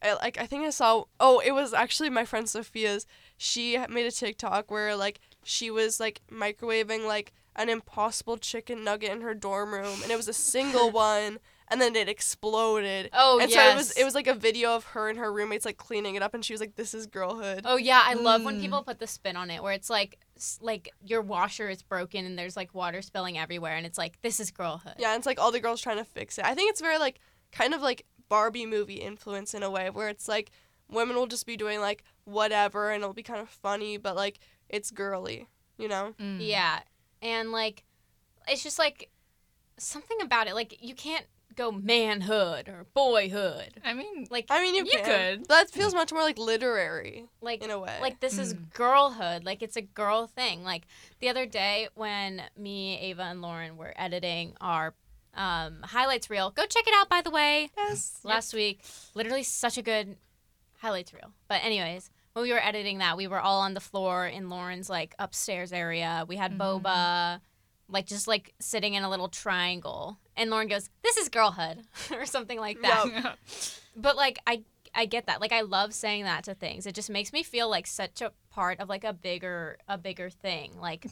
I, like I think I saw. Oh, it was actually my friend Sophia's. She made a TikTok where like she was like microwaving like an impossible chicken nugget in her dorm room, and it was a single one, and then it exploded. Oh, and yes. so it was it was like a video of her and her roommates like cleaning it up, and she was like, "This is girlhood." Oh yeah, I love when Mm. people put the spin on it, where it's like, like your washer is broken and there's like water spilling everywhere, and it's like this is girlhood. Yeah, and it's like all the girls trying to fix it. I think it's very like kind of like Barbie movie influence in a way where it's like women will just be doing like whatever and it'll be kind of funny, but like it's girly, you know? Mm. Yeah, and like, it's just like something about it. Like you can't go manhood or boyhood. I mean, Like I mean, you, You can. could. That feels much more like literary like in a way. like this is Mm. girlhood like it's a girl thing like the other day when me ava and lauren were editing our um, highlights reel go check it out by the way yes. last week literally such a good highlights reel but anyways when we were editing that we were all on the floor in lauren's like upstairs area we had Mhm. boba like just like sitting in a little triangle and lauren goes this is girlhood or something like that but like I I get that. Like I love saying that to things. It just makes me feel like such a part of like a bigger a bigger thing. Like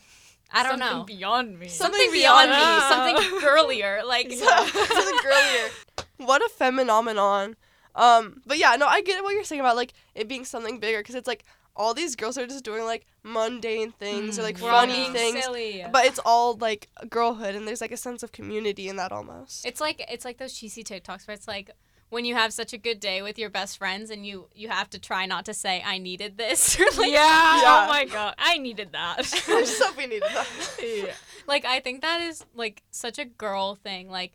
I don't Something know. beyond me. Something, Something beyond beyond me, me. something girlier. Like Something girlier. What a phenomenon. Um, but yeah, no, I get what you're saying about like it being something bigger because it's like all these girls are just doing like mundane things or like Mm. we're all funny being things. silly. But it's all like girlhood, and there's like a sense of community in that almost. It's like it's like those cheesy TikToks where it's like when you have such a good day with your best friends and you you have to try not to say I needed this like yeah. Yeah. Oh my god. I needed that. Sophie needed that. yeah. like I think that is like such a girl thing. Like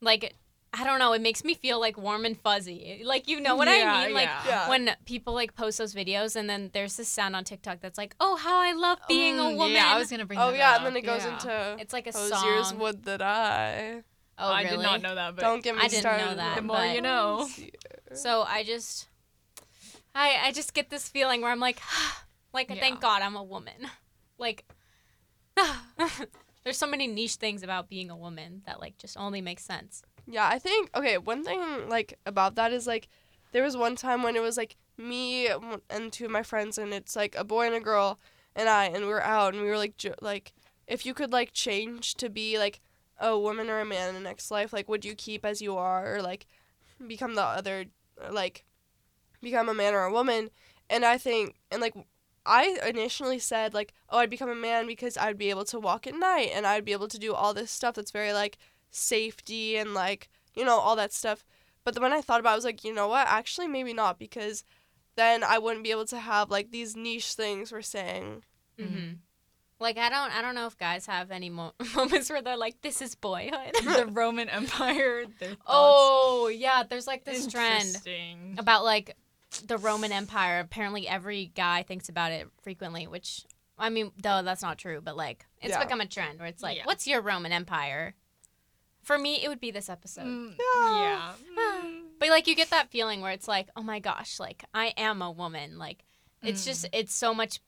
like I don't know, it makes me feel like warm and fuzzy. Like you know what I mean? Like yeah. Yeah. when people like post those videos and then there's this sound on TikTok that's like, "Oh, how I love being a Mm, woman." Yeah, I was gonna bring. Oh that yeah, up. and then it goes Yeah. into it's like a Hozier's song. would that I. oh, I really? did not know that, but Don't get me I didn't know that, the more but- you know. So I just I I just get this feeling where I'm like like Yeah. thank God I'm a woman. Like There's so many niche things about being a woman that like just only makes sense. Yeah, I think okay. One thing like about that is like, there was one time when it was like me and two of my friends, and it's like a boy and a girl, and I, and we were out, and we were like, jo- like, if you could like change to be like a woman or a man in the next life, like, would you keep as you are, or like, become the other, like, become a man or a woman? And I think, and like, I initially said like, oh, I'd become a man because I'd be able to walk at night, and I'd be able to do all this stuff that's very like safety and like you know all that stuff but then when i thought about it i was like you know what actually maybe not because then i wouldn't be able to have like these niche things we're saying Mm-hmm. Like I don't, I don't know if guys have any mo- moments where they're like, "This is boyhood." the Roman Empire. Their oh yeah, there's like this trend about like the Roman Empire. Apparently, every guy thinks about it frequently, which I mean, though that's not true, but like it's Yeah. become a trend where it's like, Yeah. "What's your Roman Empire?" For me, it would be this episode. Mm, Yeah. yeah. But like you get that feeling where it's like, "Oh my gosh, like I am a woman." Like it's just Mm. it's so much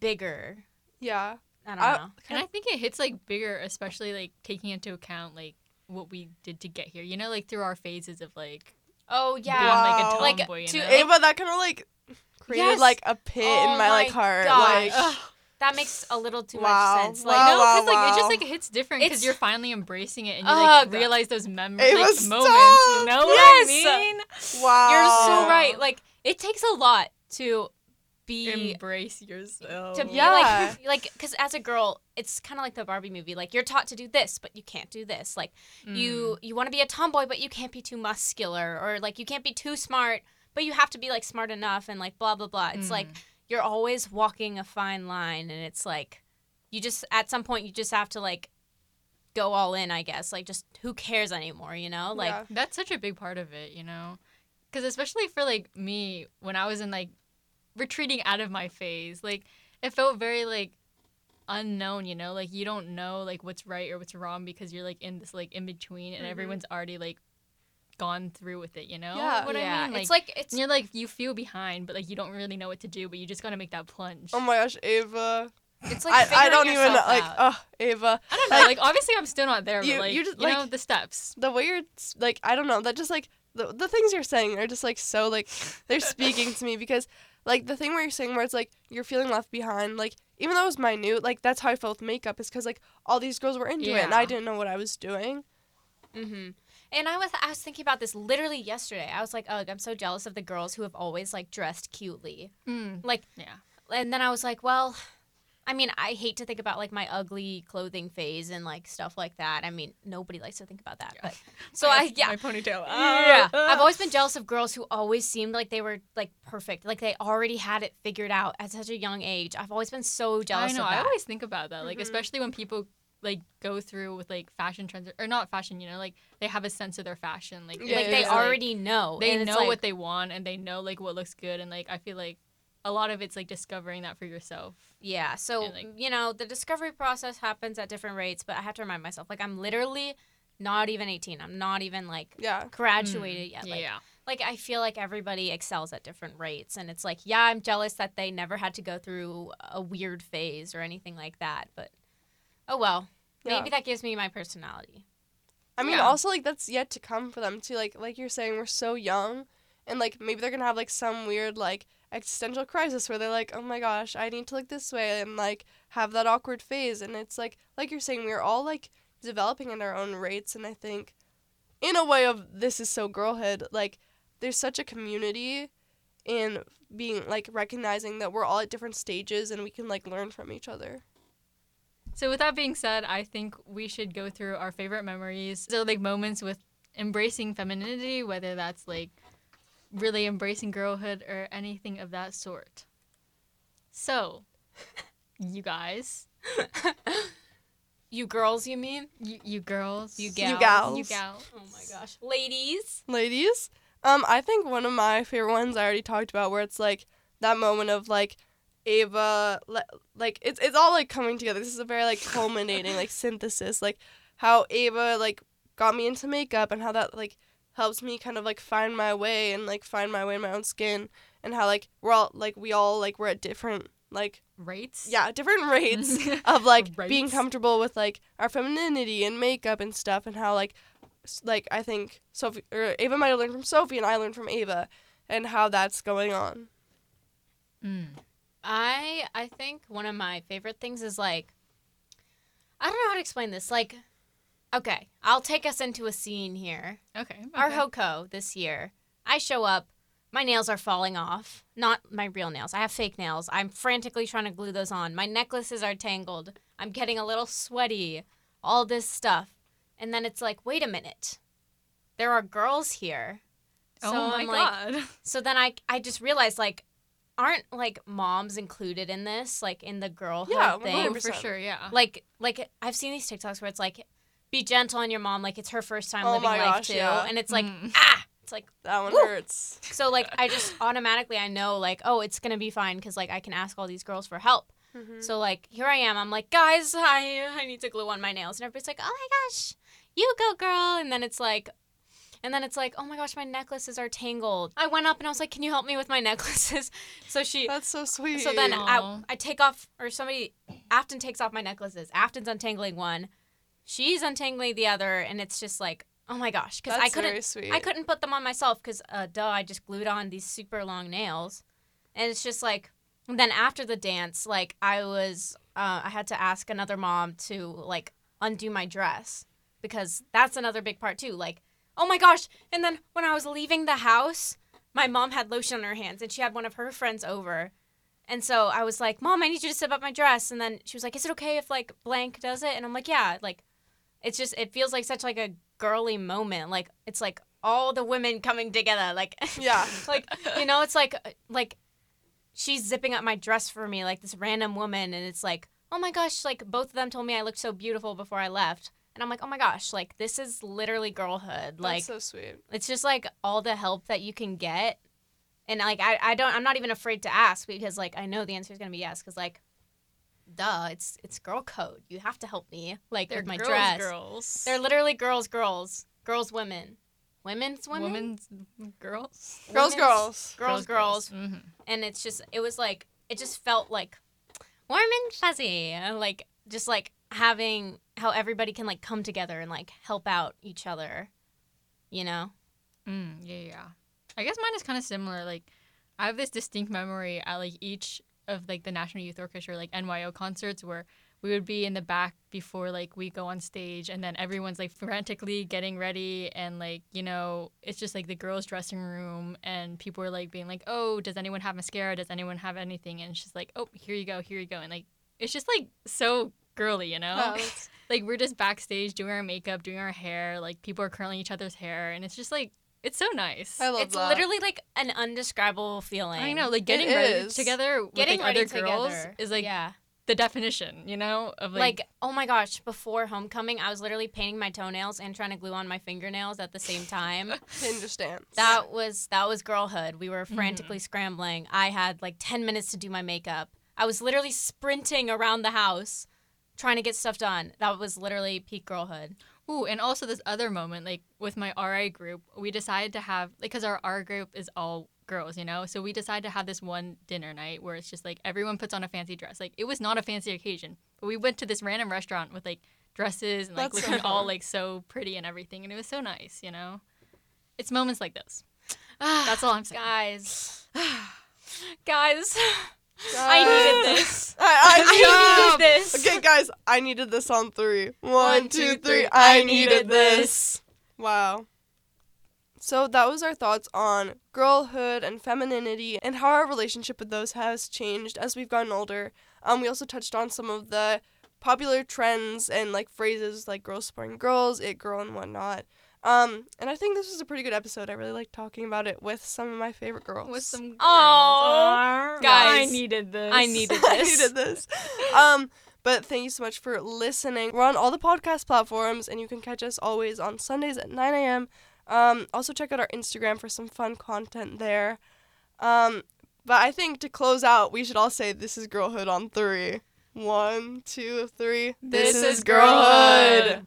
bigger. Yeah I don't know. And I think it hits like bigger, especially like taking into account like what we did to get here. You know, like through our phases of like Oh being yeah. Wow. like a Like, tomboy. to- you know? ava that kind of like created Yes. like a pit Oh in my, like heart gosh. like That makes a little too Wow. much sense. Wow. Like no, because wow, like it just like hits different because you're finally embracing it and you like realize those memories, like moments. You know what I mean? wow You're so right. Like it takes a lot to be Embrace yourself. to be Yeah. like like because as a girl, it's kind of like the Barbie movie. Like you're taught to do this, but you can't do this. Like Mm. you you want to be a tomboy, but you can't be too muscular, or like you can't be too smart, but you have to be like smart enough and like blah blah blah. It's like Mm. you're always walking a fine line, and it's like you just at some point you just have to like go all in. I guess like just who cares anymore, you know? Like Yeah. That's such a big part of it, you know? Because especially for like me, when I was in like retreating out of my phase, like it felt very like unknown, you know? Like you don't know like what's right or what's wrong because you're like in this like in between and Mhm. everyone's already like gone through with it, you know? Yeah. What yeah, I mean? it's like it's you're like you feel behind, but like you don't really know what to do, but you just gotta make that plunge. oh my gosh ava it's like I, I don't even yourself like oh ava I don't know. Like obviously I'm still not there, You- but like you just, you, just, know like- the steps. the way you're like I don't know that just like the, the things you're saying are just like so like they're speaking to me because like the thing where you're saying where it's like you're feeling left behind like even though it was minute like that's how I felt with makeup is because like all these girls were into it and I didn't know what I was doing Mm-hmm. And I was I was thinking about this literally yesterday. I was like, oh, I'm so jealous of the girls who have always like dressed cutely. Mm. Like, Yeah. and then I was like, well, I mean, I hate to think about like my ugly clothing phase and like stuff like that. I mean, nobody likes to think about that. But so I yeah. my ponytail. Yeah, I've always been jealous of girls who always seemed like they were like perfect, like they already had it figured out at such a young age. I've always been so jealous I know. of I always think about that, like Mhm. especially when people like go through with like fashion trends or not fashion. You know, like they have a sense of their fashion. Like Yeah, like they yeah. already know. they know like, what they want and they know like what looks good and like I feel like a lot of it's like discovering that for yourself. Yeah, so And, like- you know, the discovery process happens at different rates, but I have to remind myself like I'm literally not even 18. I'm not even like yeah graduated yet. Mm, Like, yeah. like I feel like everybody excels at different rates and it's like, yeah, I'm jealous that they never had to go through a weird phase or anything like that, but oh well. Yeah. Maybe that gives me my personality. I mean Yeah. also like that's yet to come for them too like like you're saying we're so young and like maybe they're gonna have like some weird like existential crisis where they're like oh my gosh I need to look this way and like have that awkward phase and it's like like you're saying we're all like developing at our own rates and I think in a way of this is so girlhood like there's such a community in being like recognizing that we're all at different stages and we can like learn from each other So with that being said, I think we should go through our favorite memories. So like moments with embracing femininity, whether that's like really embracing girlhood or anything of that sort. So, you guys, You girls, you mean? you, you girls, You You gals. gals. you gals. Oh my gosh. Ladies. ladies. Um, I think one of my favorite ones I already talked about, where it's like that moment of like Ava, le- like it's it's all like coming together. This is a very like culminating like synthesis, like how Ava like got me into makeup and how that like helps me kind of like find my way and like find my way in my own skin and how like we're all like we all like we're at different like Rates. yeah, different rates of like being comfortable with like our femininity and makeup and stuff and how like like I think Sophie or Ava might have learned from Sophie and I learned from Ava and how that's going on. Mm. I I think one of my favorite things is like I don't know how to explain this. Like okay, I'll take us into a scene here. Okay. Our okay. HoCo this year. I show up, my nails are falling off. Not my real nails. I have fake nails. I'm frantically trying to glue those on. My necklaces are tangled. I'm getting a little sweaty. All this stuff. And then it's like, wait a minute. There are girls here. Oh my I'm like, god. so then I I just realized like aren't like moms included in this like in the girlhood Yeah, oh, thing? oh, 100%. for sure. Yeah. Like like I've seen these TikToks where it's like be gentle on your mom like it's her first time Oh living my life gosh, too yeah. and it's like Mm. ah it's like That one Woo! hurts. so like I just automatically I know like oh it's going to be fine cuz like I can ask all these girls for help. Mhm. So like here I am I'm like guys I I need to glue on my nails and everybody's like oh my gosh you go girl and then it's like and then it's like, oh my gosh, my necklaces are tangled. I went up and I was like, can you help me with my necklaces? So she, That's so sweet. so then I, I take off, or somebody, Afton takes off my necklaces. Afton's untangling one, she's untangling the other, and it's just like, oh my gosh, because I couldn't, very sweet. I couldn't put them on myself because, uh, duh, I just glued on these super long nails, and it's just like, and then after the dance, like I was, uh, I had to ask another mom to like undo my dress because that's another big part too. Like, oh my gosh! And then when I was leaving the house, my mom had lotion on her hands, and she had one of her friends over. And so I was like, Mom, I need you to zip up my dress. And then she was like, Is it okay if like blank does it? And I'm like, Yeah, like it's just it feels like such like a girly moment. Like it's like all the women coming together. Like Yeah. like you know, it's like like she's zipping up my dress for me, like this random woman, and it's like, oh my gosh, like both of them told me I looked so beautiful before I left. And I'm like, oh my gosh, like this is literally girlhood. Like That's so sweet. it's just like all the help that you can get and like I, I don't i'm not even afraid to ask because like i know the answer is going to be yes because like duh it's it's girl code you have to help me like They're with my girls, dress girls. they're literally girls girls girls women women's women women's girls. Girls, Women's- girls. girls girls hmm and it's just it was like it just felt like warm and fuzzy and, like just like having how everybody can like come together and like help out each other you know Mm, yeah, yeah. I guess mine is kind of similar. Like, I have this distinct memory at like each of like the National Youth Orchestra like NYO concerts where we would be in the back before like we go on stage, and then everyone's like frantically getting ready, and like you know it's just like the girls' dressing room, and people are like being like, "Oh, does anyone have mascara? Does anyone have anything?" And she's like, "Oh, here you go, here you go," and like it's just like so girly, you know that's- like we're just backstage doing our makeup, doing our hair, like people are curling each other's hair, and it's just like it's so nice. I love it's that. literally like an undescribable feeling I know, like getting It ready is. together with getting like, ready other girls together is like yeah the definition, you know, of like, like, oh my gosh before homecoming i was literally painting my toenails and trying to glue on my fingernails at the same time Hinge stance. that was that was girlhood we were Mm-hmm. frantically scrambling i had like 10 minutes to do my makeup i was literally sprinting around the house trying to get stuff done that was literally peak girlhood ooh, and also this other moment, like with my RI group, we decided to have like because our R group is all girls, you know, so we decided to have this one dinner night where it's just like everyone puts on a fancy dress. Like it was not a fancy occasion, but we went to this random restaurant with like dresses and like That's so looking all like so pretty and everything, and it was so nice, you know. It's moments like those. That's all I'm saying. guys guys i needed this I, I, I needed this. Okay, guys, I needed this on three. One, One, two, two, three. three. I I needed needed this. Wow. So that was our thoughts on girlhood and femininity and how our relationship with those has changed as we've gotten older. Um, we also touched on some of the popular trends and like phrases like girls supporting girls, it girl and whatnot. Um, and I think this was a pretty good episode. I really like talking about it with some of my favorite girls. With some Oh, guys, I needed this. I needed this. I needed this. Um, but thank you so much for listening. We're on all the podcast platforms, and you can catch us always on Sundays at 9 a.m. Um, also check out our Instagram for some fun content there. Um, but I think to close out, we should all say this is girlhood on three. One, two, three. This is girlhood.